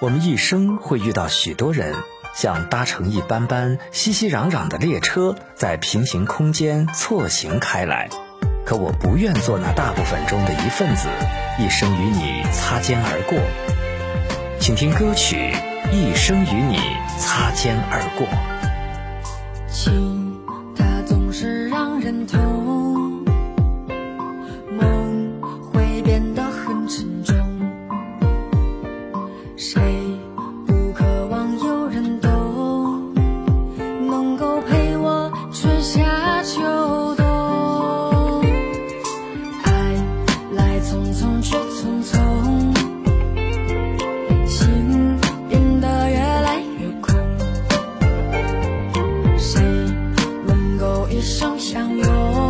我们一生会遇到许多人，像搭乘一班班熙熙攘攘的列车，在平行空间错行开来。可我不愿做那大部分中的一份子，一生与你擦肩而过。请听歌曲《一生与你擦肩而过》。情，它总是让人痛谁不渴望有人懂能够陪我春夏秋冬？爱来匆匆去匆匆心变得越来越空。谁能够一生相拥？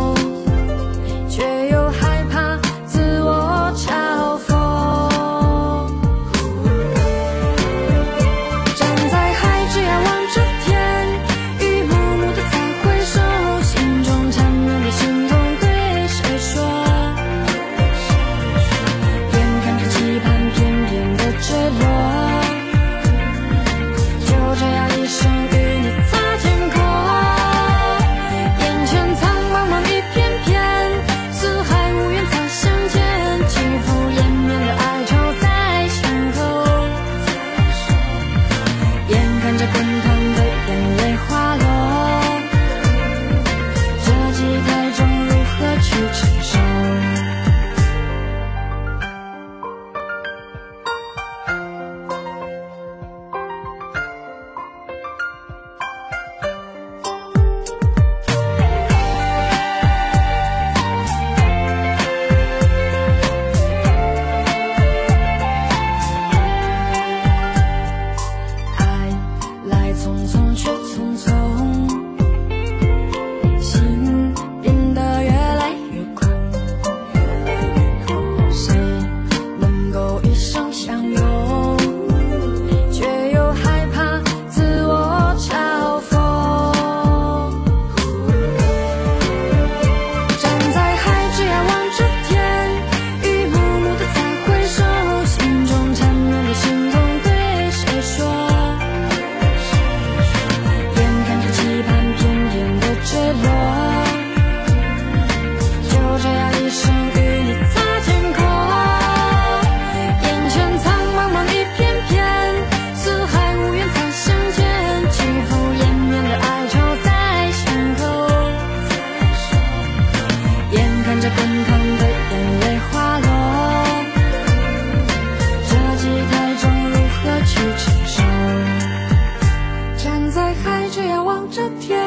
手相拥这天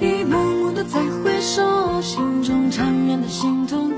一幕幕的再回首，心中缠绵的心痛。